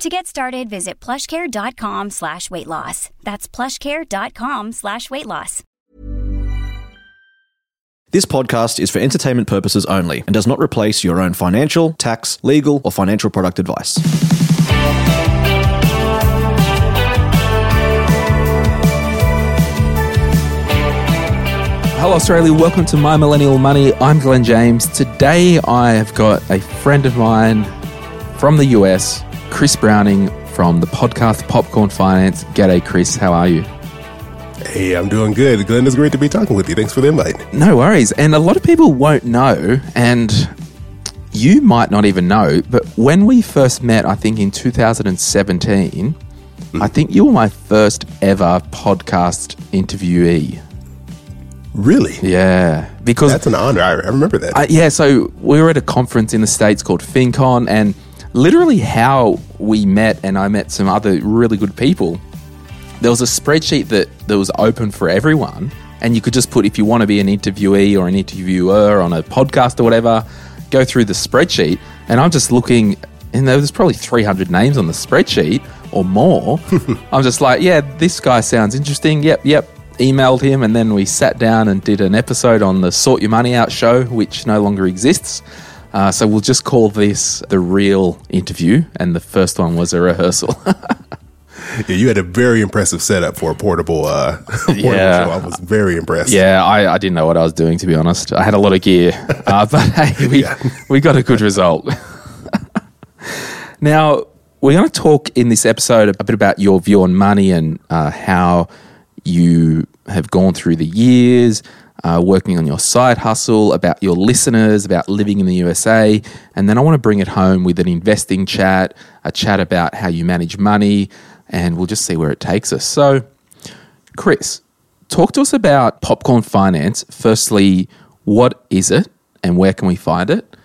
To get started, visit plushcare.com slash weight loss. That's plushcare.com slash weight loss. This podcast is for entertainment purposes only and does not replace your own financial, tax, legal, or financial product advice. Hello, Australia. Welcome to My Millennial Money. I'm Glen James. Today, I have got a friend of mine from the US, Chris Browning from the podcast Popcorn Finance. G'day, Chris. How are you? Hey, I'm doing good. Glen, it's great to be talking with you. Thanks for the invite. No worries. And a lot of people won't know, and you might not even know, but when we first met, I think in 2017, I think you were my first ever podcast interviewee. Really? Yeah, because That's an honor. I, remember that. Uh, yeah, so we were at a conference in the States called FinCon, and literally how we met, and I met some other really good people. There was a spreadsheet that, that was open for everyone, and you could just put if you want to be an interviewee or an interviewer on a podcast or whatever, go through the spreadsheet. And I'm just looking, and there was probably 300 names on the spreadsheet or more. I'm just like, yeah, this guy sounds interesting. Yep, yep. Emailed him, and then we sat down and did an episode on the Sort Your Money Out show, which no longer exists. Uh, so we'll just call this the real interview, and the first one was a rehearsal. yeah, you had a very impressive setup for a portable, uh, portable Yeah. show. I was very impressed. yeah, I, I didn't know what I was doing, to be honest. I had a lot of gear, uh, but hey, we, Yeah. we got a good result. now, we're going to talk in this episode a bit about your view on money and uh, how you have gone through the years, uh, working on your side hustle, about your listeners, about living in the USA. And then I want to bring it home with an investing chat, a chat about how you manage money, and we'll just see where it takes us. So, Chris, talk to us about Popcorn Finance. Firstly, what is it and where can we find it?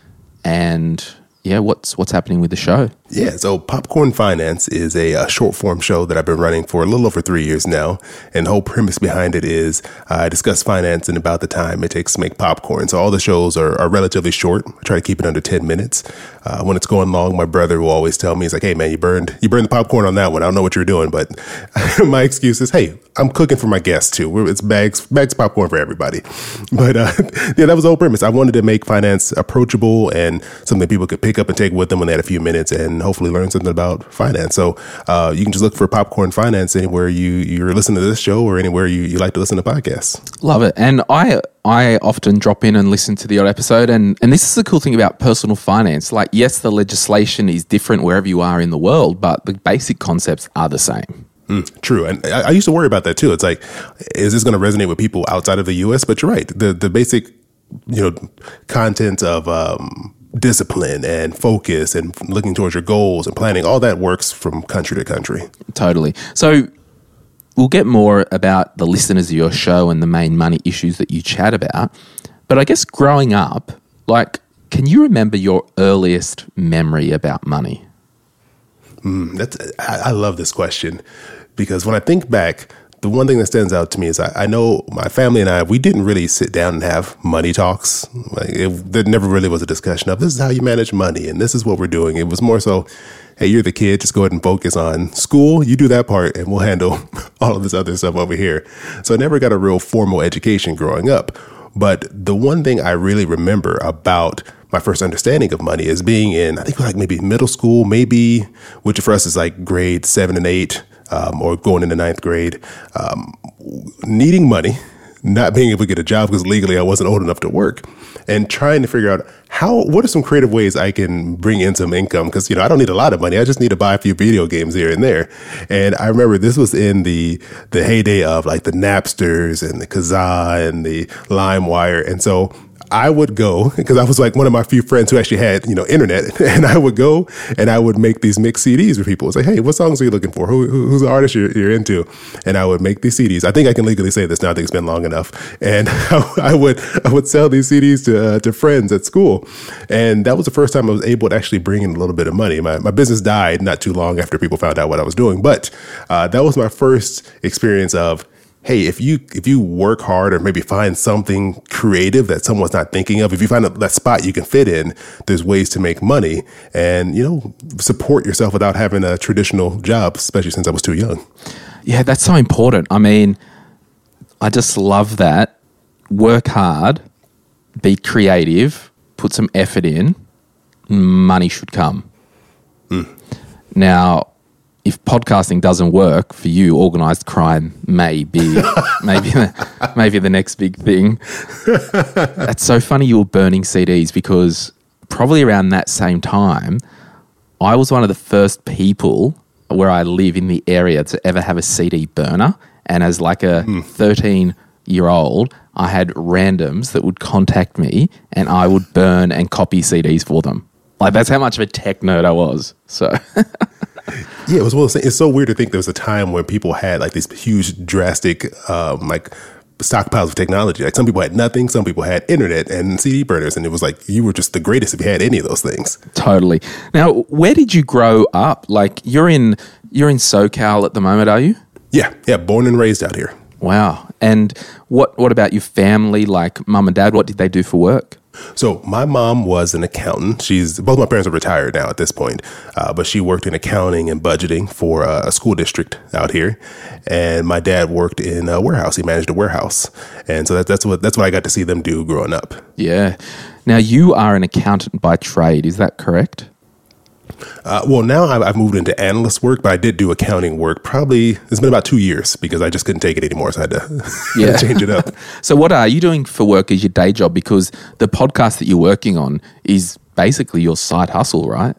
And yeah, what's what's happening with the show? Yeah, so Popcorn Finance is a, uh short form show that I've been running for a little over three years now. And the whole premise behind it is uh, I discuss finance in about the time it takes to make popcorn. So all the shows are, are relatively short. I try to keep it under 10 minutes. Uh, when it's going long, my brother will always tell me, he's like, hey, man, you burned, you burned the popcorn on that one. I don't know what you're doing. But my excuse is, hey, I'm cooking for my guests too. It's bags, bags of popcorn for everybody. But uh, yeah, that was the whole premise. I wanted to make finance approachable and something people could pick up and take with them when they had a few minutes and hopefully learn something about finance. So uh, you can just look for Popcorn Finance anywhere you, you're listening to this show or anywhere you, you like to listen to podcasts. Love it. And I I often drop in and listen to the odd episode and, and this is the cool thing about personal finance. Like yes, the legislation is different wherever you are in the world, but the basic concepts are the same. True, and I, I used to worry about that too. It's like, is this going to resonate with people outside of the U.S.? But you're right. The the basic, you know, content of um, discipline and focus and looking towards your goals and planning, all that works from country to country. Totally. So we'll get more about the listeners of your show and the main money issues that you chat about. But I guess growing up, like, can you remember your earliest memory about money? Hmm, that's I, I love this question because when I think back, the one thing that stands out to me is I, I know my family and I we didn't really sit down and have money talks. Like it, there never really was a discussion of this is how you manage money and this is what we're doing. It was more so, hey, you're the kid, just go ahead and focus on school. You do that part, and we'll handle all of this other stuff over here. So I never got a real formal education growing up. But the one thing I really remember about my first understanding of money is being in, I think like maybe middle school, maybe, which for us is like grade seven and eight, um, or going into ninth grade, um, needing money, not being able to get a job because legally I wasn't old enough to work, and trying to figure out how, what are some creative ways I can bring in some income? Because, you know, I don't need a lot of money. I just need to buy a few video games here and there. And I remember this was in the, the heyday of like the Napsters and the Kazaa and the LimeWire. And so I would go because I was like one of my few friends who actually had, you know, internet and I would go and I would make these mix CDs with people. It's like, Hey, what songs are you looking for? Who, who's the artist you're, you're, into? And I would make these CDs. I think I can legally say this now. I think it's been long enough. And I would, I would sell these CDs to, uh, to friends at school. And that was the first time I was able to actually bring in a little bit of money. My, my business died not too long after people found out what I was doing, but uh, that was my first experience of, hey, if you if you work hard or maybe find something creative that someone's not thinking of, if you find a, that spot you can fit in, there's ways to make money and you know support yourself without having a traditional job. Especially since I was too young. Yeah, that's so important. I mean, I just love that. Work hard, be creative, put some effort in. Money should come. Mm. Now, if podcasting doesn't work for you, organized crime may be maybe the, maybe the next big thing. That's so funny. You were burning CDs because probably around that same time, I was one of the first people where I live in the area to ever have a CD burner. And as like a mm. 13 year old, I had randoms that would contact me and I would burn and copy CDs for them. Like that's how much of a tech nerd I was. So Yeah, it was well. It's so weird to think there was a time where people had like these huge, drastic, um, like stockpiles of technology. Like some people had nothing, some people had internet and CD burners, and it was like you were just the greatest if you had any of those things. Totally. Now, where did you grow up? Like you're in you're in SoCal at the moment, are you? Yeah, yeah. Born and raised out here. Wow. And what what about your family? Like mum and dad, what did they do for work? So my mom was an accountant. She's both my parents are retired now at this point, uh, but she worked in accounting and budgeting for a school district out here. And my dad worked in a warehouse. He managed a warehouse, and so that, that's what that's what I got to see them do growing up. Yeah. Now you are an accountant by trade. Is that correct? Uh, well, now I've, I've, moved into analyst work, but I did do accounting work. Probably it's been about two years because I just couldn't take it anymore, so I had to, yeah. change it up. so, what are you doing for work as your day job? Because the podcast that you're working on is basically your side hustle, right?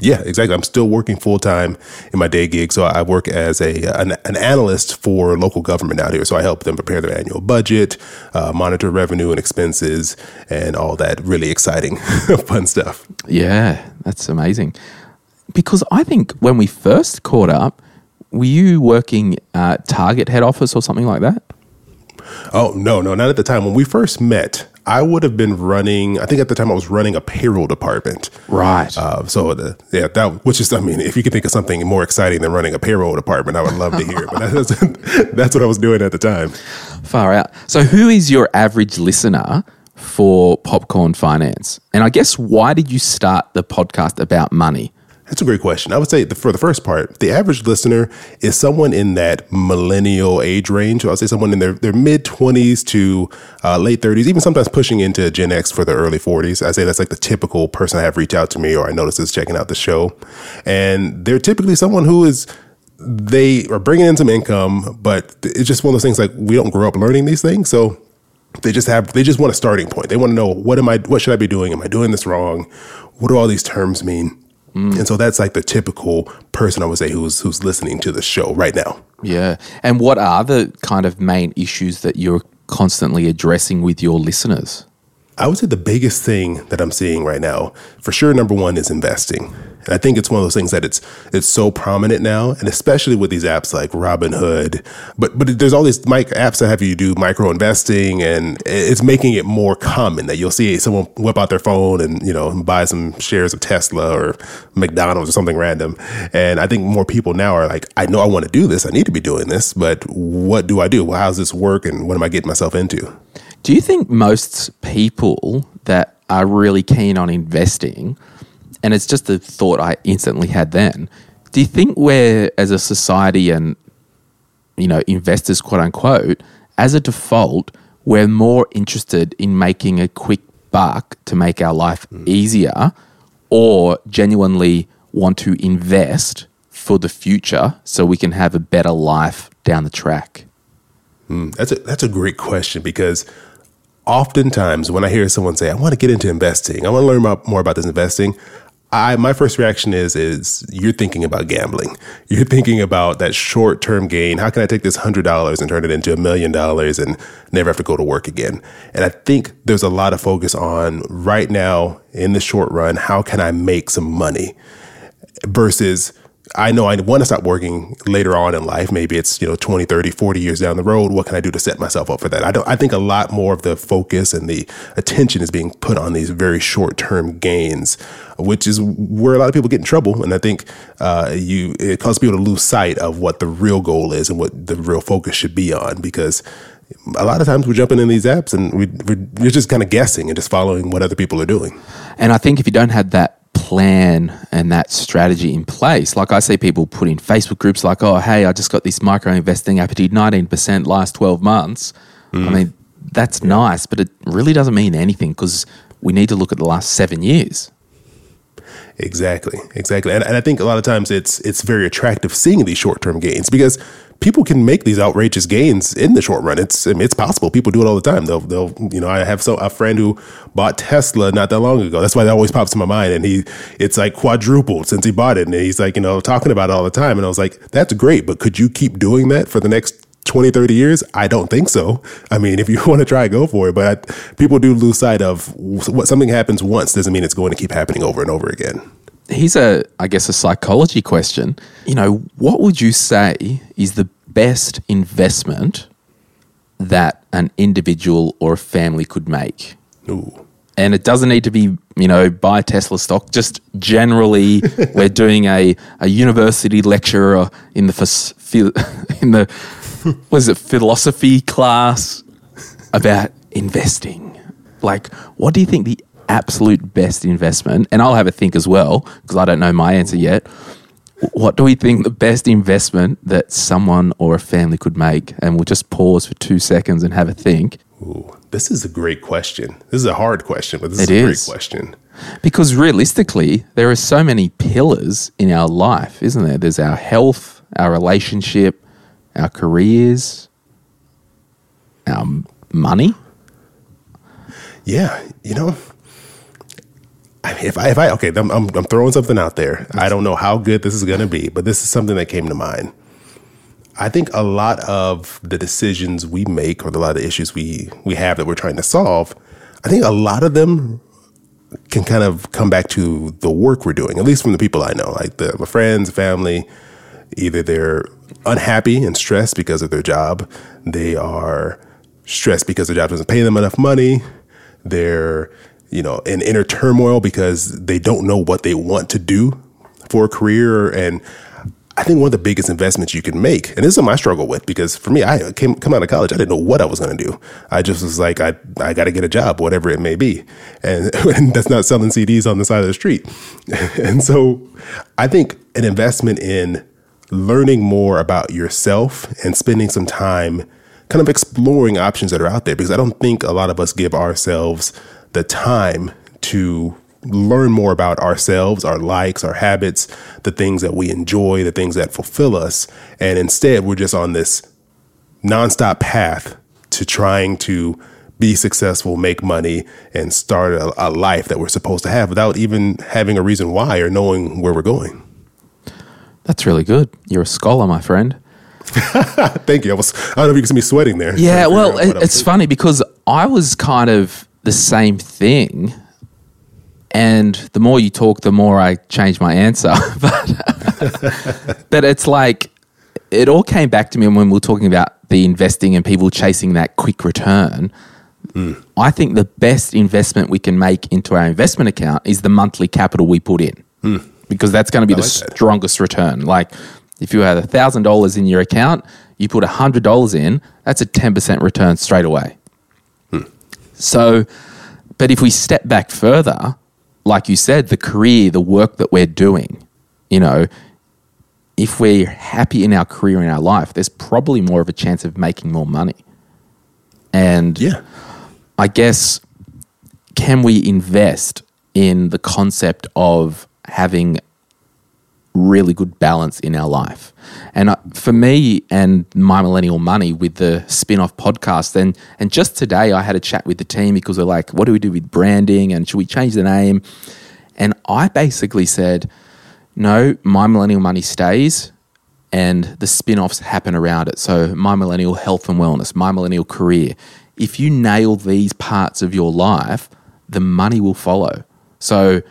Yeah, exactly. I'm still working full time in my day gig, so I work as a an, an, analyst for local government out here. So I help them prepare their annual budget, uh, monitor revenue and expenses, and all that really exciting, fun stuff. Yeah, that's amazing. Because I think when we first caught up, were you working at Target head office or something like that? Oh no, no, not at the time. When we first met, I would have been running. I think at the time I was running a payroll department. Right. Uh, so the, yeah, that which is I mean, if you could think of something more exciting than running a payroll department, I would love to hear. but that's that's what I was doing at the time. Far out. So who is your average listener for Popcorn Finance? And I guess why did you start the podcast about money? That's a great question. I would say the, for the first part, the average listener is someone in that millennial age range. I would say someone in their, their mid 20s to uh, late 30s, even sometimes pushing into Gen X for the early 40s. I say that's like the typical person I have reached out to me or I notice is checking out the show. And they're typically someone who is they are bringing in some income, but it's just one of those things like we don't grow up learning these things. So they just have they just want a starting point. They want to know what am I what should I be doing? Am I doing this wrong? What do all these terms mean? Mm. And so that's like the typical person I would say who's who's listening to the show right now. Yeah. And what are the kind of main issues that you're constantly addressing with your listeners? I would say the biggest thing that I'm seeing right now, for sure, number one is investing. And I think it's one of those things that it's it's so prominent now, and especially with these apps like Robinhood. But but there's all these mic apps that have you do micro investing, and it's making it more common that you'll see someone whip out their phone and you know buy some shares of Tesla or McDonald's or something random. And I think more people now are like, I know I want to do this, I need to be doing this, but what do I do? Well, how does this work, and what am I getting myself into? Do you think most people that are really keen on investing, and it's just the thought I instantly had then, do you think we're, as a society and, you know, investors, quote unquote, as a default, we're more interested in making a quick buck to make our life mm. easier or genuinely want to invest for the future so we can have a better life down the track? Mm, that's a that's a great question because oftentimes when I hear someone say, I want to get into investing, I want to learn more about this investing, I my first reaction is is you're thinking about gambling. You're thinking about that short term gain. How can I take this hundred dollars and turn it into a million dollars and never have to go to work again? And I think there's a lot of focus on right now in the short run. How can I make some money versus I know I want to stop working later on in life. Maybe it's, you know, 20, 30, 40 years down the road. What can I do to set myself up for that? I don't, I think a lot more of the focus and the attention is being put on these very short term gains, which is where a lot of people get in trouble. And I think, uh, you, it causes people to lose sight of what the real goal is and what the real focus should be on because a lot of times we're jumping in these apps and we, we're, we're just kind of guessing and just following what other people are doing. And I think if you don't have that plan and that strategy in place. Like I see people put in Facebook groups like, oh, hey, I just got this micro investing app, it did 19% last 12 months. Mm. I mean, that's yeah. nice, but it really doesn't mean anything because we need to look at the last seven years. Exactly, exactly, and, and I think a lot of times it's it's very attractive seeing these short term gains because people can make these outrageous gains in the short run. It's I mean, it's possible. People do it all the time. They'll they'll you know I have so a friend who bought Tesla not that long ago. That's why that always pops in my mind. And he it's like quadrupled since he bought it. And he's like you know talking about it all the time. And I was like that's great, but could you keep doing that for the next 20, 30 years? I don't think so. I mean, if you want to try, go for it. But I, people do lose sight of what something happens once doesn't mean it's going to keep happening over and over again here's a, I guess, a psychology question. You know, what would you say is the best investment that an individual or a family could make? Ooh. And it doesn't need to be, you know, buy Tesla stock. Just generally, we're doing a, a university lecturer in the in the what is it philosophy class about investing. Like, what do you think the absolute best investment, and I'll have a think as well because I don't know my answer yet. What do we think the best investment that someone or a family could make? And we'll just pause for two seconds and have a think. Ooh, this is a great question. This is a hard question, but this is a is. great question. Because realistically, there are so many pillars in our life, isn't there? There's our health, our relationship, our careers, our money. Yeah, you know, if I, if I okay, I'm, I'm, I'm throwing something out there. I don't know how good this is going to be, but this is something that came to mind. I think a lot of the decisions we make, or a lot of issues we we have that we're trying to solve, I think a lot of them can kind of come back to the work we're doing. At least from the people I know, like the my friends, family. Either they're unhappy and stressed because of their job, they are stressed because their job doesn't pay them enough money. They're you know, in inner turmoil because they don't know what they want to do for a career. And I think one of the biggest investments you can make, and this is I struggle with because for me, I came come out of college, I didn't know what I was going to do. I just was like, I I got to get a job, whatever it may be, and, and that's not selling CDs on the side of the street. and so, I think an investment in learning more about yourself and spending some time kind of exploring options that are out there because I don't think a lot of us give ourselves the time to learn more about ourselves, our likes, our habits, the things that we enjoy, the things that fulfill us. And instead, we're just on this nonstop path to trying to be successful, make money, and start a, a life that we're supposed to have without even having a reason why or knowing where we're going. That's really good. You're a scholar, my friend. Thank you. I was I don't know if you can see me sweating there. Yeah, well, it's funny because I was kind of the same thing. And the more you talk, the more I change my answer. but, but it's like, it all came back to me when we were talking about the investing and people chasing that quick return. Mm. I think the best investment we can make into our investment account is the monthly capital we put in mm. because that's going to be I the like strongest that. return. Like if you had $1,000 in your account, you put $100 in, that's a 10% return straight away. So, but if we step back further, like you said, the career, the work that we're doing, you know, if we're happy in our career in our life, there's probably more of a chance of making more money. And yeah. I guess, can we invest in the concept of having really good balance in our life. And uh, for me and My Millennial Money with the spin off podcast, and, and just today I had a chat with the team because they're like, what do we do with branding and should we change the name? And I basically said, no, my millennial money stays and the spin offs happen around it. So, my millennial health and wellness, my millennial career. If you nail these parts of your life, the money will follow. So,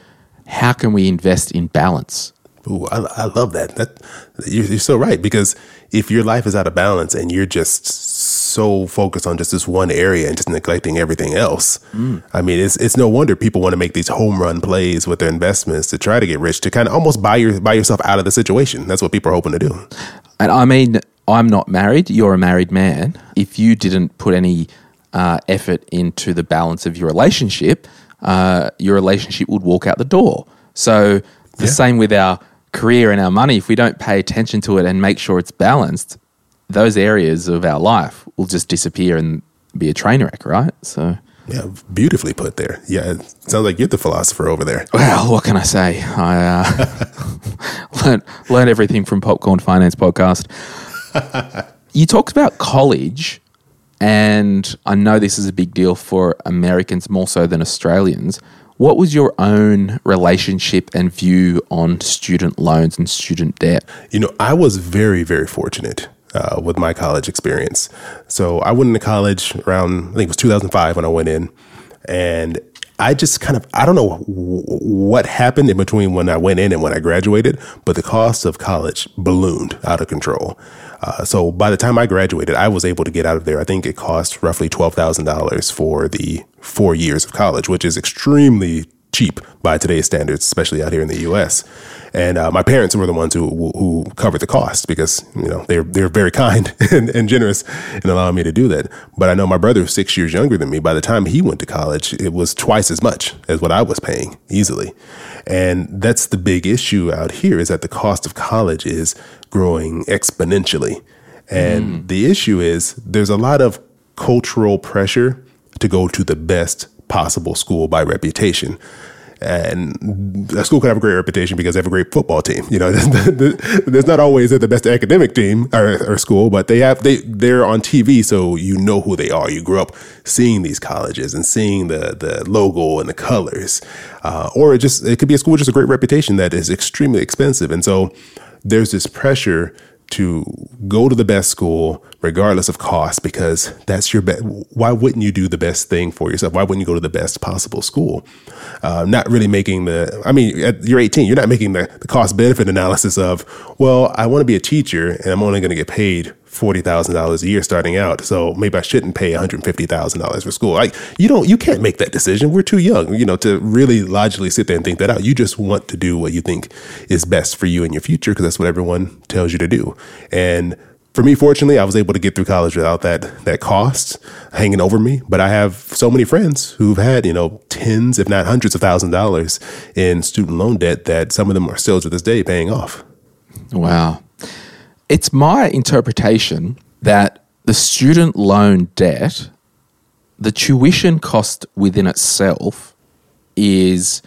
how can we invest in balance? Ooh, I, I love that. That you're, you're so right because if your life is out of balance and you're just so focused on just this one area and just neglecting everything else, mm. I mean, it's it's no wonder people want to make these home run plays with their investments to try to get rich to kind of almost buy your buy yourself out of the situation. That's what people are hoping to do. And I mean, I'm not married. You're a married man. If you didn't put any uh, effort into the balance of your relationship, uh, your relationship would walk out the door. So the yeah. same with our career and our money, if we don't pay attention to it and make sure it's balanced, those areas of our life will just disappear and be a train wreck, right? So. Yeah, beautifully put there. Yeah, it sounds like you're the philosopher over there. Well, what can I say? I uh, learned, learned everything from Popcorn Finance Podcast. you talked about college, and I know this is a big deal for Americans more so than Australians. What was your own relationship and view on student loans and student debt? You know, I was very, very fortunate. Uh, with my college experience. So I went into college around, I think it was 2005 when I went in. And I just kind of, I don't know what happened in between when I went in and when I graduated, but the cost of college ballooned out of control. Uh, so by the time I graduated, I was able to get out of there. I think it cost roughly $12,000 for the four years of college, which is extremely cheap by today's standards, especially out here in the U.S. And uh, my parents were the ones who who covered the cost because you know they're they're very kind and, and generous in allowing me to do that. But I know my brother six years younger than me. By the time he went to college, it was twice as much as what I was paying easily. And that's the big issue out here is that the cost of college is growing exponentially. And mm. the issue is there's a lot of cultural pressure to go to the best possible school by reputation. And a school could have a great reputation because they have a great football team. You know, there's not always the best academic team or, or, school, but they have they they're on TV, so you know who they are. You grew up seeing these colleges and seeing the the logo and the colors, uh, or it just it could be a school with just a great reputation that is extremely expensive, and so there's this pressure to go to the best school regardless of cost because that's your best. Why wouldn't you do the best thing for yourself? Why wouldn't you go to the best possible school? Uh, not really making the, I mean, you're 18, you're not making the, the cost benefit analysis of, well, I want to be a teacher and I'm only going to get paid forty thousand dollars a year starting out. So maybe I shouldn't pay one hundred fifty thousand dollars for school. Like you don't, you can't make that decision. We're too young, you know, to really logically sit there and think that out. You just want to do what you think is best for you in your future because that's what everyone tells you to do. And for me, fortunately, I was able to get through college without that that cost hanging over me. But I have so many friends who've had, you know, tens, if not hundreds of thousand dollars in student loan debt that some of them are still to this day paying off. Wow. It's my interpretation that the student loan debt, the tuition cost within itself is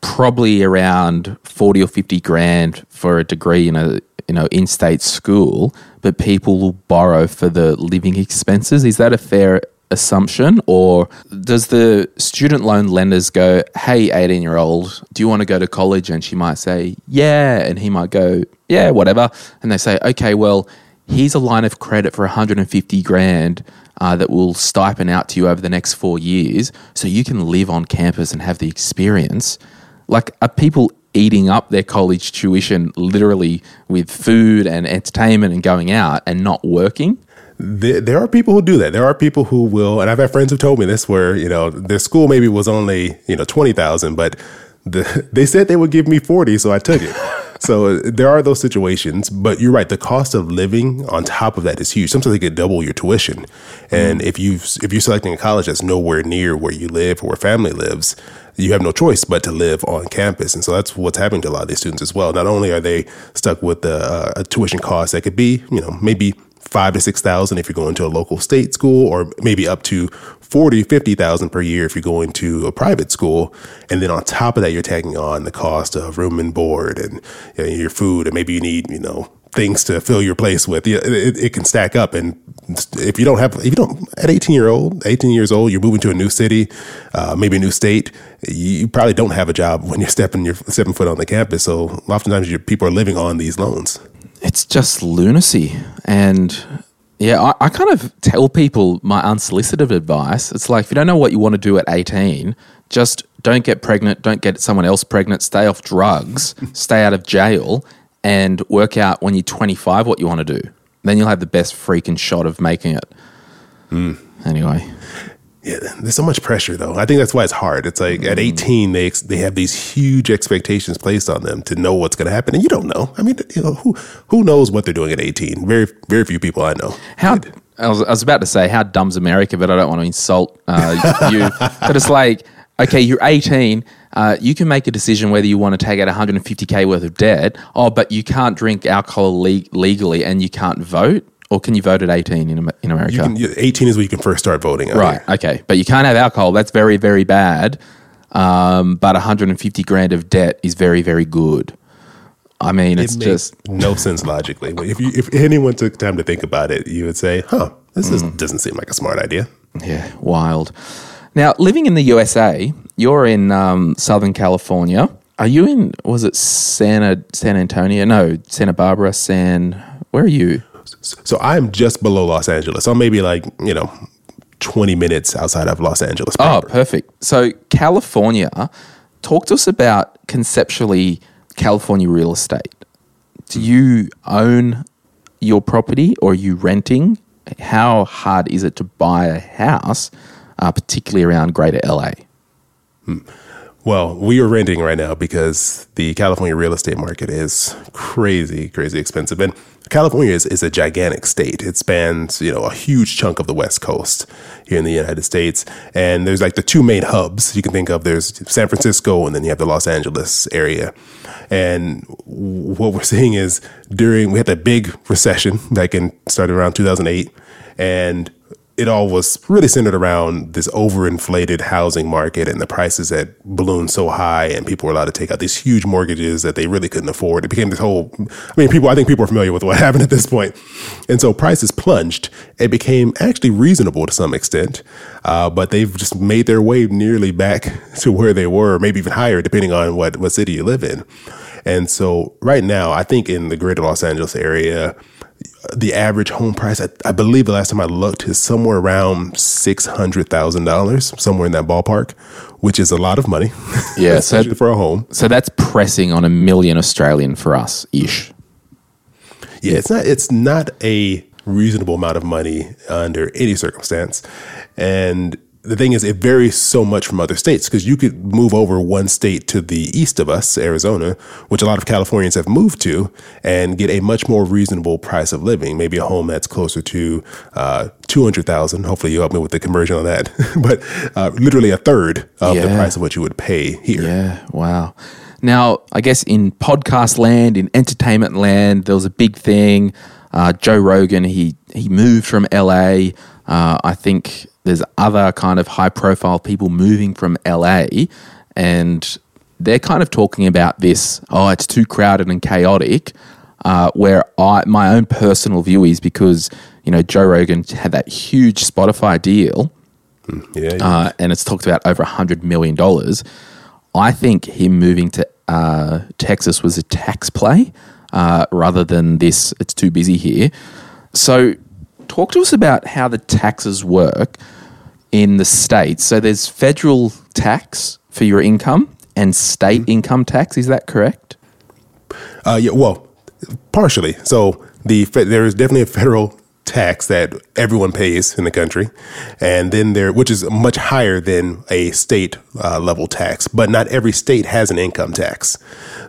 probably around 40 or 50 grand for a degree in a you know in-state school but people will borrow for the living expenses. Is that a fair assumption or does the student loan lenders go hey 18 year old do you want to go to college? And she might say yeah and he might go yeah whatever and they say okay well here's a line of credit for 150 grand uh, that will stipend out to you over the next four years so you can live on campus and have the experience. Like are people eating up their college tuition literally with food and entertainment and going out and not working there, there are people who do that. There are people who will, and I've had friends who told me this, where you know their school maybe was only you know twenty thousand, but the, they said they would give me forty, so I took it. so there are those situations, but you're right. The cost of living on top of that is huge. Sometimes they could double your tuition, and mm-hmm. if you if you're selecting a college that's nowhere near where you live or where family lives, you have no choice but to live on campus. And so that's what's happening to a lot of these students as well. Not only are they stuck with the, uh, a tuition cost that could be, you know, maybe five to six thousand if you're going to a local state school, or maybe up to 40, 50,000 per year if you're going to a private school. And then on top of that, you're taking on the cost of room and board and you know, your food. And maybe you need, you know, things to fill your place with. It, it, can stack up, and if you don't have, if you don't at eighteen year old, eighteen years old, you're moving to a new city, uh, maybe a new state. You probably don't have a job when you're stepping your stepping foot on the campus. So oftentimes, your people are living on these loans. It's just lunacy, and yeah, I, I kind of tell people my unsolicited advice. It's like if you don't know what you want to do at eighteen, just don't get pregnant, don't get someone else pregnant, stay off drugs, stay out of jail, and work out when you're 25 what you want to do. Then you'll have the best freaking shot of making it. Mm. Anyway. Yeah, there's so much pressure though. I think that's why it's hard. It's like at 18 they they have these huge expectations placed on them to know what's going to happen and you don't know. I mean, you know, who who knows what they're doing at 18? Very very few people I know. How I was, I was about to say how dumb's America, but I don't want to insult uh, you. but it's like okay, you're 18. Uh, you can make a decision whether you want to take out 150k worth of debt. Oh, but you can't drink alcohol le- legally and you can't vote. Or can you vote at 18 in, in America? Can, 18 is where you can first start voting. Right. Here. Okay. But you can't have alcohol. That's very, very bad. Um, but 150 grand of debt is very, very good. I mean, it's just no sense logically. If you, if anyone took time to think about it, you would say, "Huh, this is, mm. doesn't seem like a smart idea." Yeah, wild. Now, living in the USA, you're in um, Southern California. Are you in? Was it Santa San Antonio? No, Santa Barbara. San. Where are you? So I'm just below Los Angeles. So maybe like you know, 20 minutes outside of Los Angeles. Proper. Oh, perfect. So California. Talk to us about conceptually California real estate. Do you own your property or are you renting? How hard is it to buy a house? uh, particularly around greater LA? Hmm. Well, we are renting right now because the California real estate market is crazy, crazy expensive. And California is, is a gigantic state. It spans, you know, a huge chunk of the West Coast here in the United States. And there's like the two main hubs you can think of. There's San Francisco and then you have the Los Angeles area. And what we're seeing is during, we had that big recession back in, started around 2008. And it all was really centered around this overinflated housing market and the prices that ballooned so high and people were allowed to take out these huge mortgages that they really couldn't afford. It became this whole, I mean, people, I think people are familiar with what happened at this point. And so prices plunged. It became actually reasonable to some extent, uh, but they've just made their way nearly back to where they were, maybe even higher, depending on what, what city you live in. And so right now, I think in the greater Los Angeles area, the average home price, I, I, believe the last time I looked, is somewhere around six hundred thousand dollars, somewhere in that ballpark, which is a lot of money. Yeah, so for a home. So that's pressing on a million Australian for us ish. Yeah, it's not. It's not a reasonable amount of money under any circumstance, and the thing is, it varies so much from other states because you could move over one state to the east of us, Arizona, which a lot of Californians have moved to, and get a much more reasonable price of living. Maybe a home that's closer to uh, two hundred thousand. Hopefully, you help me with the conversion on that. but uh, literally a third of yeah. the price of what you would pay here. Yeah. Wow. Now, I guess in podcast land, in entertainment land, there was a big thing. Uh, Joe Rogan, he he moved from LA. Uh, I think there's other kind of high profile people moving from LA and they're kind of talking about this oh, it's too crowded and chaotic. Uh, where I, my own personal view is because, you know, Joe Rogan had that huge Spotify deal. Hmm, yeah. Uh, and it's talked about over $100 million. I think him moving to uh, Texas was a tax play uh, rather than this, it's too busy here. So, talk to us about how the taxes work in the states. So there's federal tax for your income and state mm-hmm. income tax. Is that correct? Uh, yeah. Well, partially. So the there is definitely a federal tax that everyone pays in the country, and then there, which is much higher than a state uh, level tax. But not every state has an income tax,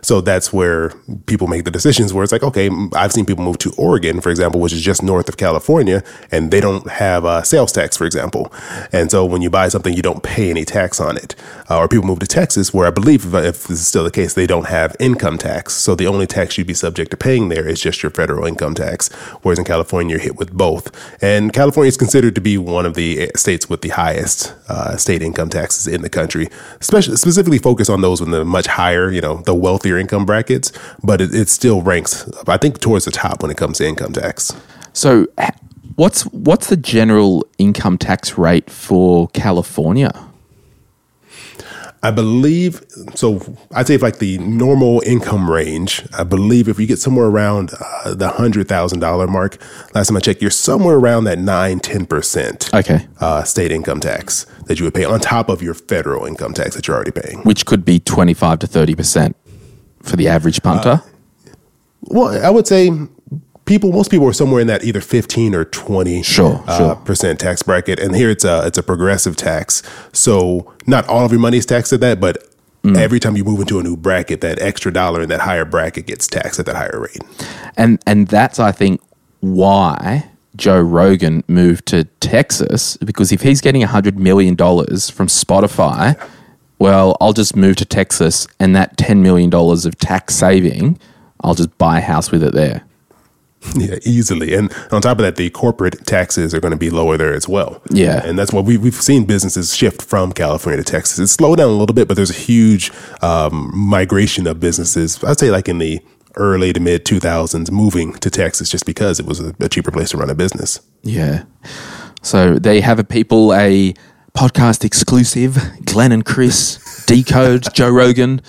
so that's where people make the decisions. Where it's like, okay, I've seen people move to Oregon, for example, which is just north of California, and they don't have a sales tax, for example. And so when you buy something, you don't pay any tax on it. Uh, or people move to Texas, where I believe, if, if this is still the case, they don't have income tax. So the only tax you'd be subject to paying there is just your federal income tax. Whereas in California, you're hit with with both. And California is considered to be one of the states with the highest uh, state income taxes in the country, especially specifically focused on those with the much higher, you know, the wealthier income brackets. But it, it still ranks, I think, towards the top when it comes to income tax. So, what's what's the general income tax rate for California? I believe so. I'd say if like the normal income range, I believe if you get somewhere around uh, the hundred thousand dollar mark, last time I checked, you're somewhere around that nine ten percent Okay, uh, state income tax that you would pay on top of your federal income tax that you're already paying. which could be twenty five to thirty percent for the average punter. Well, I would say people, most people are somewhere in that either 15 or 20 Sure, uh, sure. percent tax bracket. And here it's a, it's a progressive tax. So not all of your money is taxed at that, but Mm. every time you move into a new bracket, that extra dollar in that higher bracket gets taxed at that higher rate. and and that's I think why Joe Rogan moved to Texas because if he's getting hundred million dollars from Spotify, well, I'll just move to Texas and that ten million dollars of tax saving, I'll just buy a house with it there. Yeah, easily. And on top of that, the corporate taxes are going to be lower there as well. Yeah. And that's what we, we've seen businesses shift from California to Texas. It's slowed down a little bit, but there's a huge um, migration of businesses, I'd say like in the early to mid 2000s, moving to Texas just because it was a, a cheaper place to run a business. Yeah. So they have a people a podcast exclusive, Glen and Chris, Decode, Joe Rogan,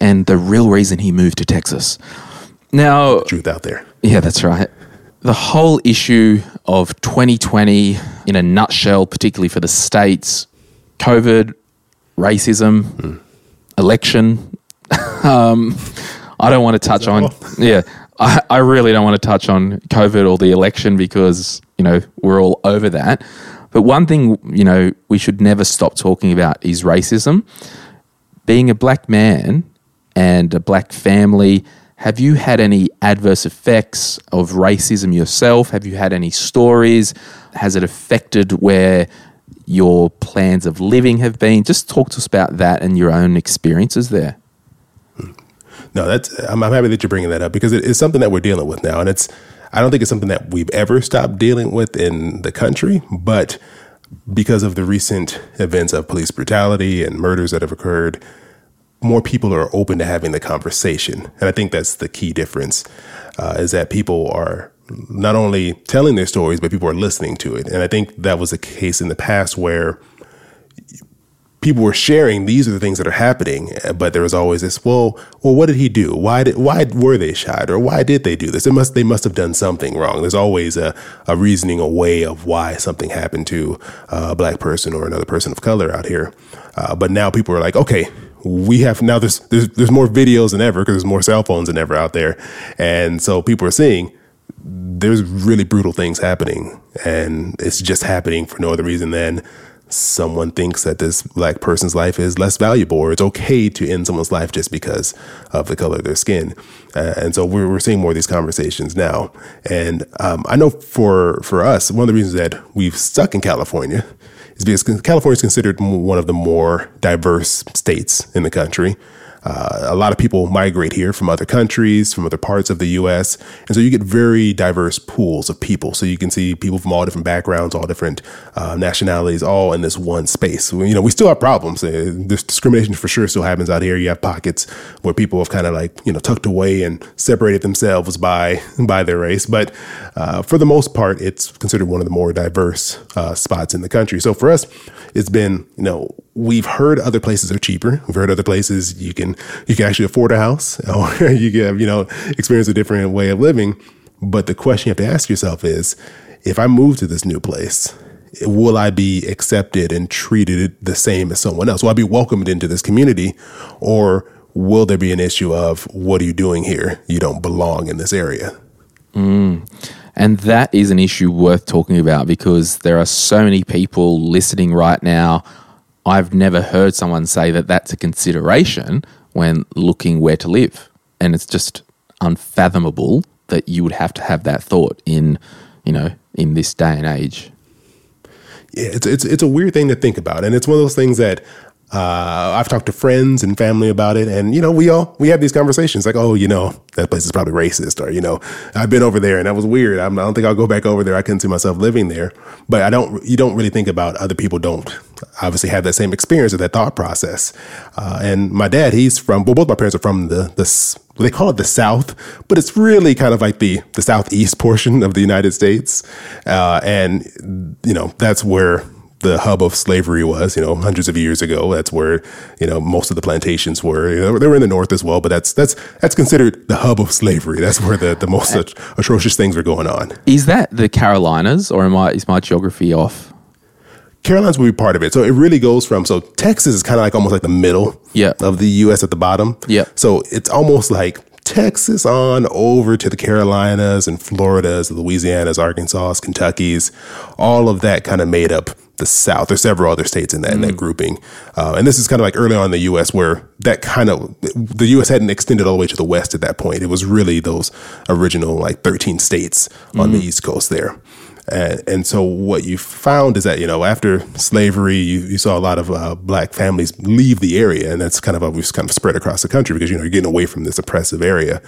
and the real reason he moved to Texas. Now, Truth out there. Yeah, that's right. The whole issue of 2020 in a nutshell, particularly for the States, COVID, racism, election. um, I don't want to touch on, yeah, I, I really don't want to touch on COVID or the election because, you know, we're all over that. But one thing, you know, we should never stop talking about is racism. Being a black man and a black family, have you had any adverse effects of racism yourself? Have you had any stories? Has it affected where your plans of living have been? Just talk to us about that and your own experiences there. No, that's I'm, I'm happy that you're bringing that up because it is something that we're dealing with now, and it's I don't think it's something that we've ever stopped dealing with in the country, but because of the recent events of police brutality and murders that have occurred, more people are open to having the conversation, and I think that's the key difference uh, is that people are not only telling their stories, but people are listening to it, and I think that was the case in the past where people were sharing these are the things that are happening but there was always this well well what did he do? Why did why were they shot? Or why did they do this? It must they must have done something wrong. There's always a, a reasoning a way of why something happened to a black person or another person of color out here. Uh, but now people are like okay we have now there's there's, there's more videos than ever because there's more cell phones than ever out there. And so people are seeing there's really brutal things happening and it's just happening for no other reason than someone thinks that this black person's life is less valuable or it's okay to end someone's life just because of the color of their skin. Uh, and so we're, we're seeing more of these conversations now. And um, i know for for us one of the reasons that we've stuck in california is because california is considered one of the more diverse states in the country uh, a lot of people migrate here from other countries, from other parts of the U.S., and so you get very diverse pools of people. So you can see people from all different backgrounds, all different uh, nationalities, all in this one space. You know, we still have problems. Uh, This discrimination for sure still happens out here. You have pockets where people have kind of like you know tucked away and separated themselves by by their race, but uh, for the most part, it's considered one of the more diverse uh, spots in the country. So for us, it's been you know we've heard other places are cheaper. We've heard other places you can you can actually afford a house or you can you know experience a different way of living. But the question you have to ask yourself is, if I move to this new place, will I be accepted and treated the same as someone else? Will I be welcomed into this community, or will there be an issue of what are you doing here? You don't belong in this area. Mm. And that is an issue worth talking about because there are so many people listening right now. I've never heard someone say that that's a consideration when looking where to live. And it's just unfathomable that you would have to have that thought in, you know, in this day and age. Yeah, it's it's it's a weird thing to think about, and it's one of those things that Uh, I've talked to friends and family about it, and you know, we all we have these conversations like, oh, you know, that place is probably racist, or you know, I've been over there and that was weird. I'm, I do not think I'll go back over there. I couldn't see myself living there. But I don't. You don't really think about other people don't obviously have that same experience or that thought process. Uh, and my dad, he's from. Well, both my parents are from the the they call it the South, but it's really kind of like the the southeast portion of the United States, uh, and you know that's where the hub of slavery was, you know, hundreds of years ago. That's where, you know, most of the plantations were. You know, they were in the north as well, but that's that's that's considered the hub of slavery. That's where the, the most uh, atrocious things were going on. Is that the Carolinas, or am I is my geography off? Carolinas will be part of it. So it really goes from so Texas is kind of like almost like the middle yeah. of the US at the bottom. Yeah. So it's almost like Texas on over to the Carolinas and Floridas, Louisianas, Arkansas, Kentucky's, all of that kind of made up the South. There's several other states in that, mm. in that mm. grouping. Uh, and this is kind of like early on in the U.S. where that kind of, the U.S. hadn't extended all the way to the West at that point. It was really those original like 13 states on mm. the East Coast there. And, and, so what you found is that, you know, after slavery, you, you saw a lot of uh, black families leave the area. And that's kind of, a, we've kind of spread across the country because, you know, you're getting away from this oppressive area.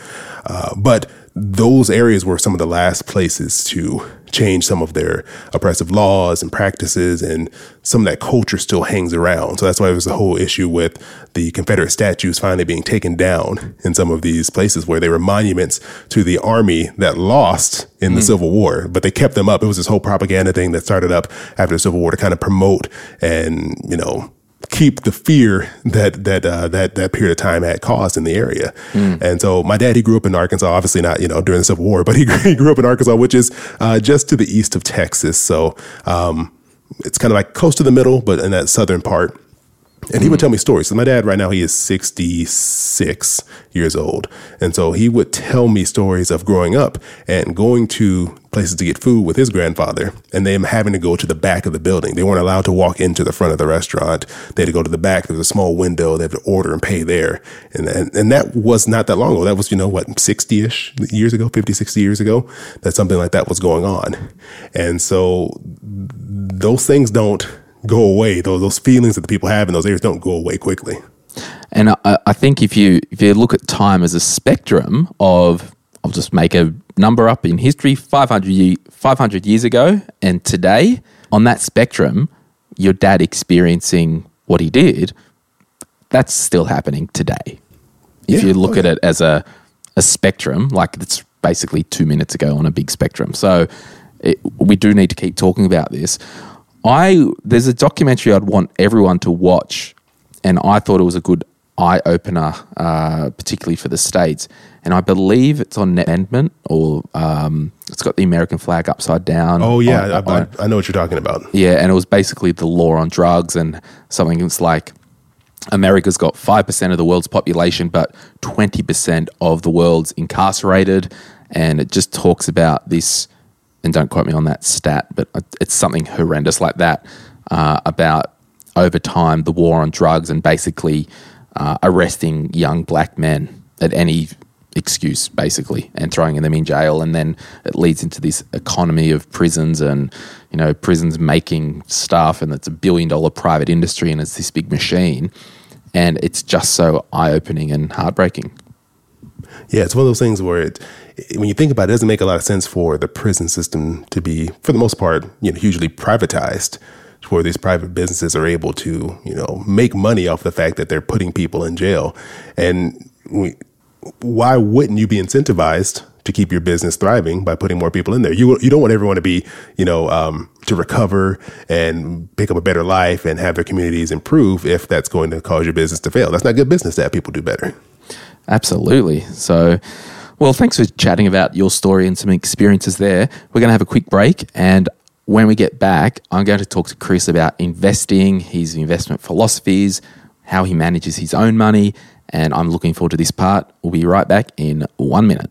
Uh, but those areas were some of the last places to change some of their oppressive laws and practices, and some of that culture still hangs around. So that's why there's a whole issue with the Confederate statues finally being taken down in some of these places where they were monuments to the army that lost in the mm. Civil War, but they kept them up. It was this whole propaganda thing that started up after the Civil War to kind of promote and, you know, keep the fear that that uh, that that period of time had caused in the area. Mm. And so my dad, he grew up in Arkansas, obviously not you know during the Civil War, but he, he grew up in Arkansas, which is uh, just to the east of Texas. So um, it's kind of like close to the middle, but in that southern part. And he would tell me stories. So my dad, right now, he is 66 years old. And so he would tell me stories of growing up and going to places to get food with his grandfather and them having to go to the back of the building. They weren't allowed to walk into the front of the restaurant. They had to go to the back. There was a small window. They had to order and pay there. And, and, and that was not that long ago. That was, you know, what, 60 ish years ago, 50, 60 years ago, that something like that was going on. And so those things don't go away. Those those feelings that the people have in those areas don't go away quickly. And I, I think if you if you look at time as a spectrum of, I'll just make a number up in history 500, 500 years ago and today on that spectrum, your dad experiencing what he did, that's still happening today. If yeah, you look at it as a a spectrum, like it's basically two minutes ago on a big spectrum. So it, we do need to keep talking about this. I there's a documentary I'd want everyone to watch, and I thought it was a good eye opener, uh, particularly for the states. And I believe it's on Amendment, or um, it's got the American flag upside down. Oh yeah, on, I, on, I, know what you're talking about. Yeah, and it was basically the law on drugs and something that's like America's got five percent of the world's population, but twenty percent of the world's incarcerated, and it just talks about this and don't quote me on that stat, but it's something horrendous like that uh, about over time the war on drugs and basically uh, arresting young black men at any excuse, basically, and throwing them in jail. And then it leads into this economy of prisons and, you know, prisons making stuff, and it's a billion dollar private industry and it's this big machine. And it's just so eye opening and heartbreaking. Yeah, it's one of those things where it, when you think about it, it doesn't make a lot of sense for the prison system to be, for the most part, you know, hugely privatized, where these private businesses are able to, you know, make money off the fact that they're putting people in jail. And we, why wouldn't you be incentivized to keep your business thriving by putting more people in there? You you don't want everyone to be, you know, um, to recover and pick up a better life and have their communities improve if that's going to cause your business to fail. That's not good business to have people do better. Absolutely. So. Well, thanks for chatting about your story and some experiences there. We're going to have a quick break. And when we get back, I'm going to talk to Chris about investing, his investment philosophies, how he manages his own money. And I'm looking forward to this part. We'll be right back in one minute.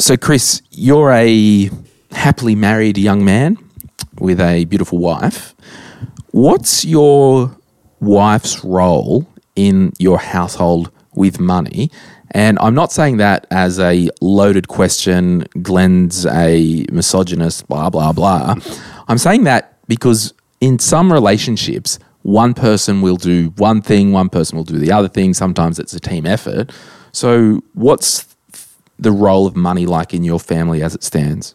So, Chris, you're a happily married young man with a beautiful wife. What's your wife's role in your household with money? And I'm not saying that as a loaded question, Glen's a misogynist, blah, blah, blah. I'm saying that because in some relationships, one person will do one thing, one person will do the other thing. Sometimes it's a team effort. So, what's the role of money like in your family as it stands?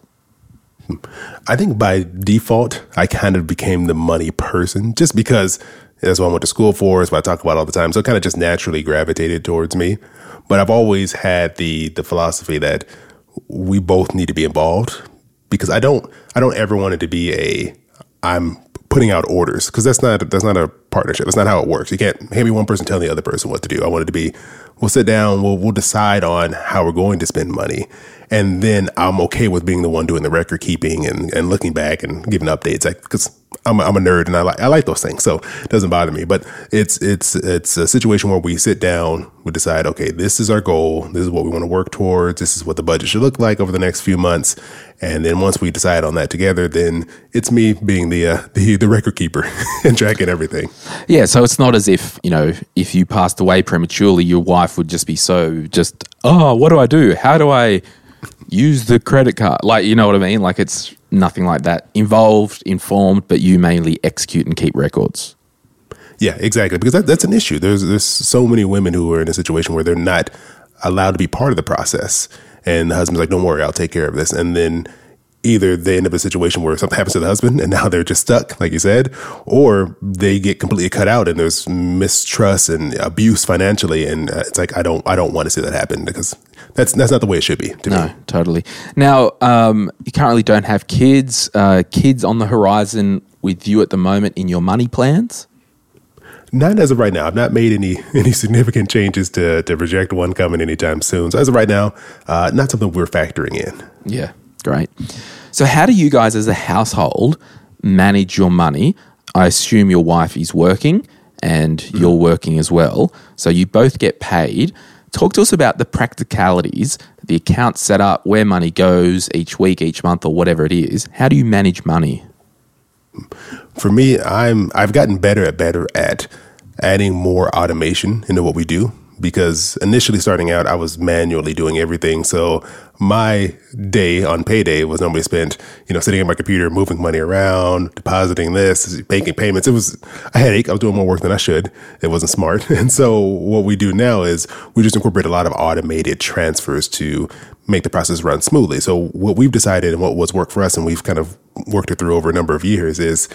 I think by default, I kind of became the money person just because that's what I went to school for. It's what I talk about all the time. So it kind of just naturally gravitated towards me. But I've always had the the philosophy that we both need to be involved because I don't I don't ever want it to be a I'm putting out orders because that's not that's not a partnership. That's not how it works. You can't have me one person telling the other person what to do. I want it to be we'll sit down, we'll we'll decide on how we're going to spend money. And then I'm okay with being the one doing the record keeping and, and looking back and giving updates because I'm, I'm a nerd and I like I like those things, so it doesn't bother me. But it's it's it's a situation where we sit down, we decide, okay, this is our goal, this is what we want to work towards, this is what the budget should look like over the next few months, and then once we decide on that together, then it's me being the uh, the the record keeper and tracking everything. Yeah, so it's not as if you know if you passed away prematurely, your wife would just be so just oh, what do I do? How do I use the credit card? Like you know what I mean? Like it's nothing like that. Involved, informed, but you mainly execute and keep records. Yeah, exactly. Because that, that's an issue. There's there's so many women who are in a situation where they're not allowed to be part of the process, and the husband's like, "Don't worry, I'll take care of this," and then either they end up in a situation where something happens to the husband and now they're just stuck, like you said, or they get completely cut out and there's mistrust and abuse financially, and uh, it's like I don't I don't want to see that happen because that's that's not the way it should be to No, me. totally. Now, um, you currently don't have kids. Uh, kids on the horizon with you at the moment in your money plans. Not as of right now. I've not made any any significant changes to to project one coming anytime soon. So as of right now, uh, not something we're factoring in. Yeah, great. So, how do you guys as a household manage your money? I assume your wife is working and mm. you're working as well. So, you both get paid. Talk to us about the practicalities, the account set up, where money goes each week, each month, or whatever it is. How do you manage money? For me, I'm I've gotten better at better at adding more automation into what we do because initially starting out I was manually doing everything. So my day on payday was normally spent, you know, sitting at my computer, moving money around, depositing this, making payments. It was a headache. I was doing more work than I should. It wasn't smart. And so what we do now is we just incorporate a lot of automated transfers to make the process run smoothly. So what we've decided and what was worked for us and we've kind of worked it through over a number of years is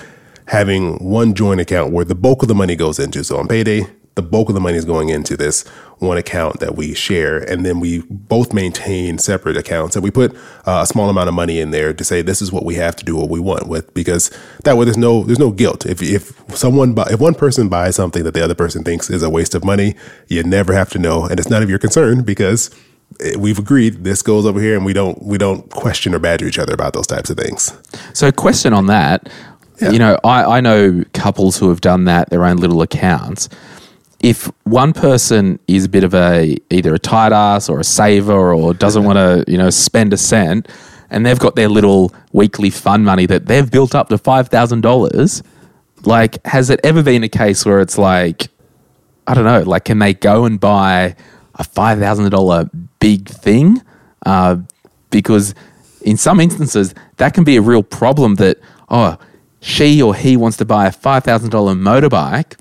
having one joint account where the bulk of the money goes into. So on payday, the bulk of the money is going into this one account that we share. And then we both maintain separate accounts and we put uh, a small amount of money in there to say, this is what we have to do what we want with, because that way there's no, there's no guilt. If, if someone, buy, if one person buys something that the other person thinks is a waste of money, you never have to know. And it's none of your concern because we've agreed this goes over here and we don't, we don't question or badger each other about those types of things. So, question on that. Yeah. You know, I, I know couples who have done that, their own little accounts. If one person is a bit of a either a tight ass or a saver or doesn't want to, you know, spend a cent, and they've got their little weekly fund money that they've built up to five thousand dollars, like, has it ever been a case where it's like, I don't know, like, can they go and buy a five thousand dollar big thing? Uh, because in some instances, that can be a real problem. That oh, she or he wants to buy a five thousand dollar motorbike,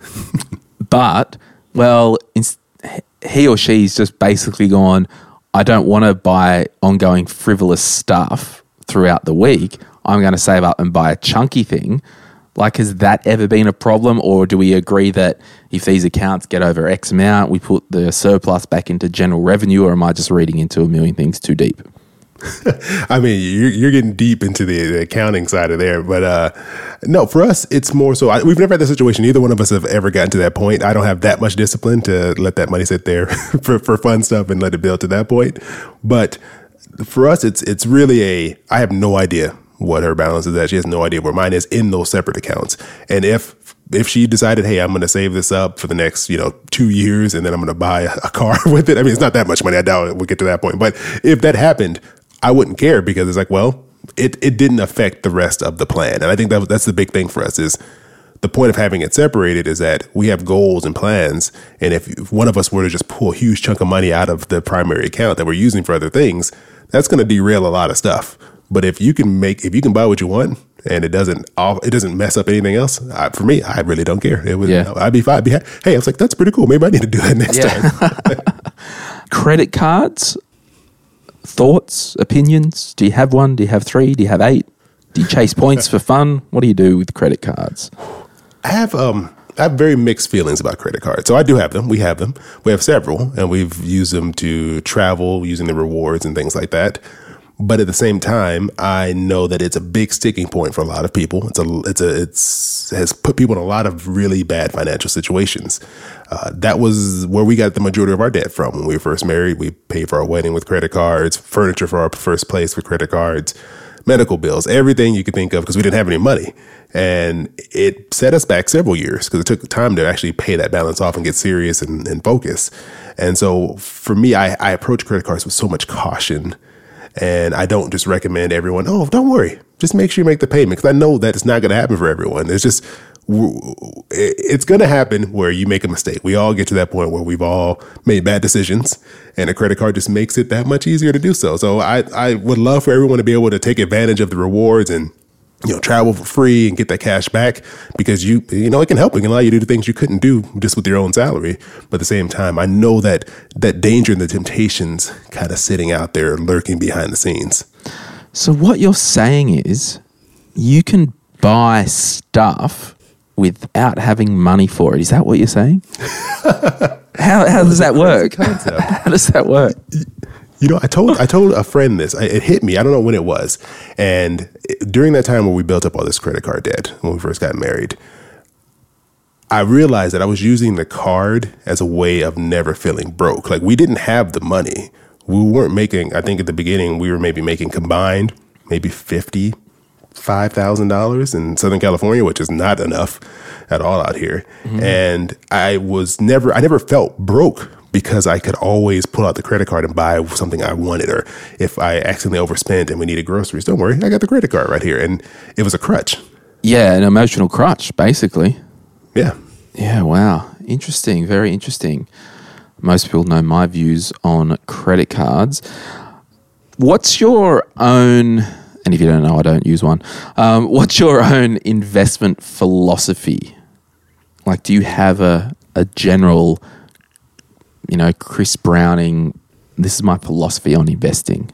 but well, he or she's just basically gone. I don't want to buy ongoing frivolous stuff throughout the week. I'm going to save up and buy a chunky thing. Like, has that ever been a problem, or do we agree that if these accounts get over X amount, we put the surplus back into general revenue, or am I just reading into a million things too deep? I mean, you're, you're getting deep into the, the, accounting side of there, but uh, no, for us, it's more so. I, we've never had the situation. Neither one of us have ever gotten to that point. I don't have that much discipline to let that money sit there for, for fun stuff and let it build to that point. But for us, it's it's really a. I have no idea what her balance is at. She has no idea where mine is in those separate accounts. And if if she decided, hey, I'm going to save this up for the next, you know, two years and then I'm going to buy a car with it. I mean, it's not that much money. I doubt we'll get to that point. But if that happened, I wouldn't care because it's like, well, it, it didn't affect the rest of the plan. And I think that that's the big thing for us is the point of having it separated is that we have goals and plans. And if, if one of us were to just pull a huge chunk of money out of the primary account that we're using for other things, that's going to derail a lot of stuff. But if you can make, if you can buy what you want and it doesn't, it doesn't mess up anything else. I, for me, I really don't care. It would, yeah. I'd be fine. I'd be, hey, I was like, that's pretty cool. Maybe I need to do that next yeah. time. Credit cards thoughts, opinions? Do you have one? Do you have three? Do you have eight? Do you chase points for fun? What do you do with credit cards? I have um I have very mixed feelings about credit cards. So I do have them. We have them. We have several, and we've used them to travel, using the rewards and things like that. But at the same time, I know that it's a big sticking point for a lot of people. It's a it's a it's has put people in a lot of really bad financial situations. Uh, that was where we got the majority of our debt from when we were first married. We paid for our wedding with credit cards, furniture for our first place with credit cards, medical bills, everything you could think of because we didn't have any money. And it set us back several years because it took time to actually pay that balance off and get serious and, and focus. And so for me, I, I approach credit cards with so much caution and I don't just recommend everyone, oh, don't worry, just make sure you make the payment because I know that it's not going to happen for everyone. It's just, it's going to happen where you make a mistake. We all get to that point where we've all made bad decisions, and a credit card just makes it that much easier to do so. So I, I would love for everyone to be able to take advantage of the rewards and you know, travel for free and get that cash back because you, you know, it can help. It can allow you to do things you couldn't do just with your own salary. But at the same time, I know that that danger and the temptations kind of sitting out there lurking behind the scenes. So what you're saying is you can buy stuff without having money for it. Is that what you're saying? how, how does that work? How does that work? You know, I told I told a friend this. It hit me. I don't know when it was, and during that time where we built up all this credit card debt when we first got married, I realized that I was using the card as a way of never feeling broke. Like we didn't have the money. We weren't making. I think at the beginning we were maybe making combined maybe fifty five thousand dollars in Southern California, which is not enough at all out here. Mm-hmm. And I was never. I never felt broke because I could always pull out the credit card and buy something I wanted. Or if I accidentally overspent and we needed groceries, don't worry, I got the credit card right here. And it was a crutch. Yeah, an emotional crutch, basically. Yeah. Yeah, wow. Interesting. Very interesting. Most people know my views on credit cards. What's your own, and if you don't know, I don't use one. Um, what's your own investment philosophy? Like, do you have a, a general you know, Chris Browning, this is my philosophy on investing?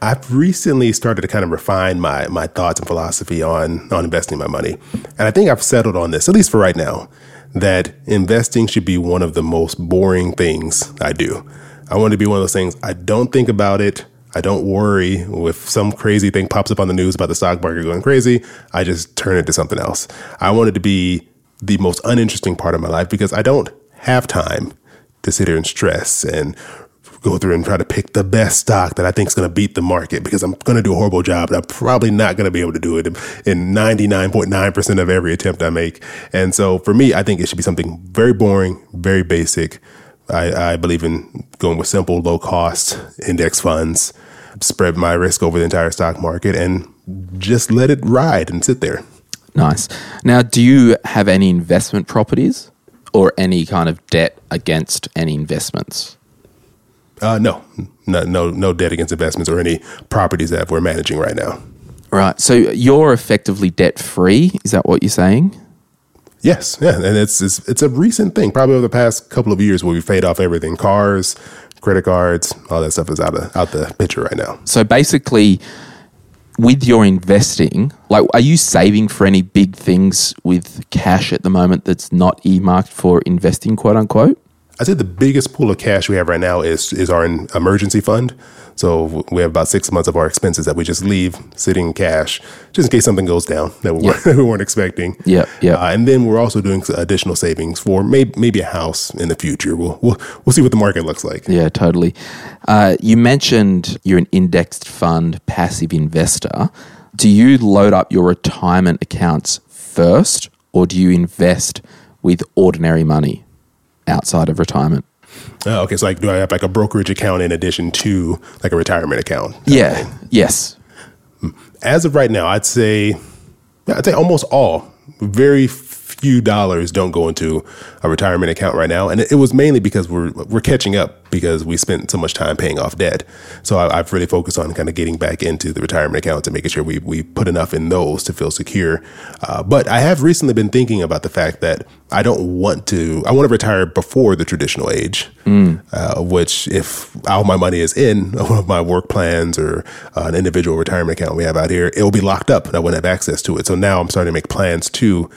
I've recently started to kind of refine my my thoughts and philosophy on on investing my money. And I think I've settled on this, at least for right now, that investing should be one of the most boring things I do. I want it to be one of those things I don't think about it. I don't worry if some crazy thing pops up on the news about the stock market going crazy. I just turn it to something else. I want it to be the most uninteresting part of my life because I don't have time to sit here and stress and go through and try to pick the best stock that I think is going to beat the market because I'm going to do a horrible job and I'm probably not going to be able to do it in 99.9% of every attempt I make. And so for me, I think it should be something very boring, very basic. I, I believe in going with simple, low cost index funds, spread my risk over the entire stock market and just let it ride and sit there. Nice. Now, do you have any investment properties? Or any kind of debt against any investments? Uh, no, no, no, no debt against investments or any properties that we're managing right now. Right. So you're effectively debt free. Is that what you're saying? Yes. Yeah. And it's, it's, it's a recent thing, probably over the past couple of years where we've paid off everything cars, credit cards, all that stuff is out of, out the picture right now. So basically, with your investing, like, are you saving for any big things with cash at the moment that's not earmarked for investing, quote unquote? I'd say the biggest pool of cash we have right now is is our emergency fund. So we have about six months of our expenses that we just leave sitting in cash, just in case something goes down that we, weren't, we weren't expecting. Yeah, yeah. Uh, and then we're also doing additional savings for maybe maybe a house in the future. We'll we'll, we'll see what the market looks like. Yeah, totally. Uh, you mentioned you're an indexed fund passive investor. Do you load up your retirement accounts first, or do you invest with ordinary money outside of retirement? Oh, okay. So, like, do I have like a brokerage account in addition to like a retirement account? Yeah. Yes. Hmm. As of right now, I'd say, I'd say almost all. Very few dollars don't go into a retirement account right now, and it, it was mainly because we're we're catching up because we spent so much time paying off debt. So I, have really focused on kind of getting back into the retirement accounts and making sure we we put enough in those to feel secure. Uh, but I have recently been thinking about the fact that I don't want to. I want to retire before the traditional age, mm. uh, which if all my money is in one of my work plans or uh, an individual retirement account we have out here, it will be locked up and I wouldn't have access to it. So now I'm starting to make plans to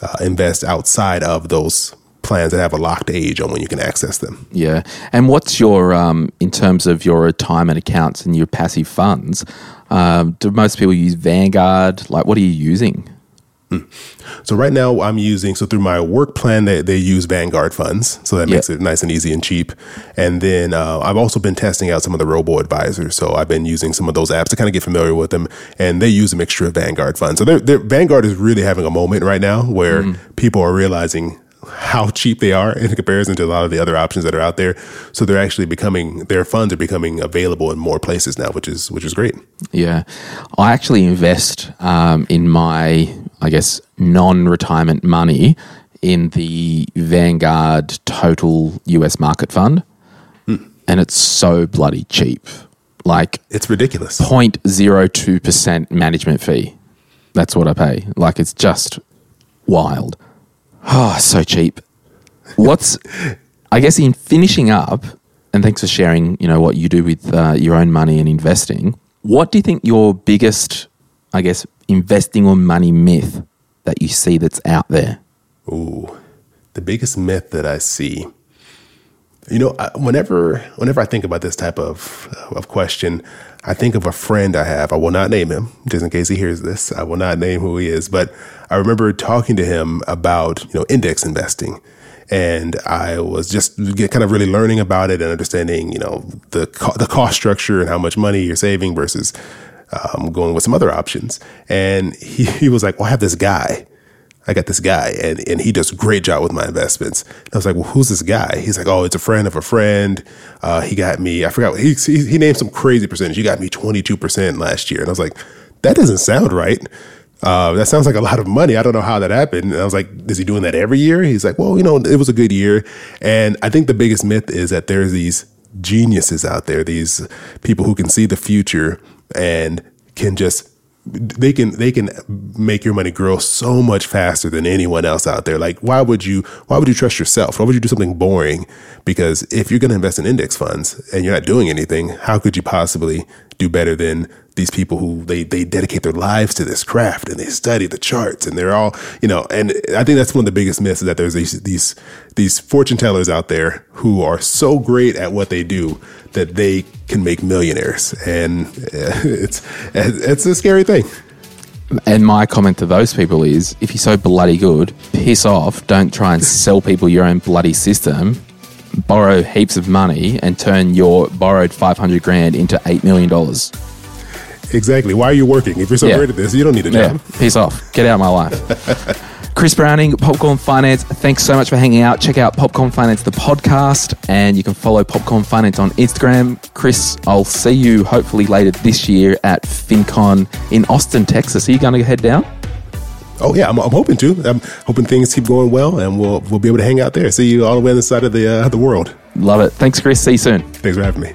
uh, invest outside of those plans that have a locked age on when you can access them. Yeah. And what's your, um, in terms of your retirement accounts and your passive funds, um, do most people use Vanguard? Like, what are you using? So right now I'm using so through my work plan they, they use Vanguard funds, so that makes it nice and easy and cheap. And then uh, I've also been testing out some of the robo advisors, so I've been using some of those apps to kind of get familiar with them, and they use a mixture of Vanguard funds. So they're, they're, Vanguard is really having a moment right now where mm. people are realizing how cheap they are in comparison to a lot of the other options that are out there. So they're actually becoming their funds are becoming available in more places now, which is which is great. Yeah, I actually invest um, in my I guess non-retirement money in the Vanguard Total US Market Fund, hmm. and it's so bloody cheap. Like it's ridiculous. 0.02 percent management fee. That's what I pay. Like it's just wild. Oh, so cheap. What's, I guess, in finishing up, and thanks for sharing, you know, what you do with uh, your own money and investing. What do you think your biggest, I guess, investing or money myth that you see that's out there? Ooh, the biggest myth that I see. You know, whenever whenever I think about this type of of question, I think of a friend I have. I will not name him, just in case he hears this. I will not name who he is, but I remember talking to him about you know index investing, and I was just kind of really learning about it and understanding you know the co- the cost structure and how much money you're saving versus um, going with some other options. And he, he was like, "Well, I have this guy." I got this guy and, and he does a great job with my investments. And I was like, well, who's this guy? He's like, oh, it's a friend of a friend. Uh, he got me, I forgot, he, he, he named some crazy percentage. He got me 22% last year. And I was like, that doesn't sound right. Uh, that sounds like a lot of money. I don't know how that happened. And I was like, is he doing that every year? He's like, well, you know, it was a good year. And I think the biggest myth is that there's these geniuses out there, these people who can see the future and can just they can they can make your money grow so much faster than anyone else out there. Like why would you why would you trust yourself? Why would you do something boring? Because if you're going to invest in index funds and you're not doing anything, how could you possibly do better than these people who they they dedicate their lives to this craft and they study the charts and they're all you know and I think that's one of the biggest myths is that there's these these these fortune tellers out there who are so great at what they do that they can make millionaires and uh, it's it's a scary thing. And my comment to those people is if you're so bloody good, piss off. Don't try and sell people your own bloody system. Borrow heaps of money and turn your borrowed 500 grand into $8 million. Exactly. Why are you working? If you're so yeah. great at this, you don't need a job. Yeah. Peace off. Get out of my life. Chris Browning, Popcorn Finance, thanks so much for hanging out. Check out Popcorn Finance, the podcast, and you can follow Popcorn Finance on Instagram. Chris, I'll see you hopefully later this year at FinCon in Austin, Texas. Are you going to head down? Oh yeah, I'm, I'm, hoping to. I'm hoping things keep going well, and we'll we'll be able to hang out there. See you all the way on the side of the uh, the world. Love it. Thanks, Chris. See you soon. Thanks for having me.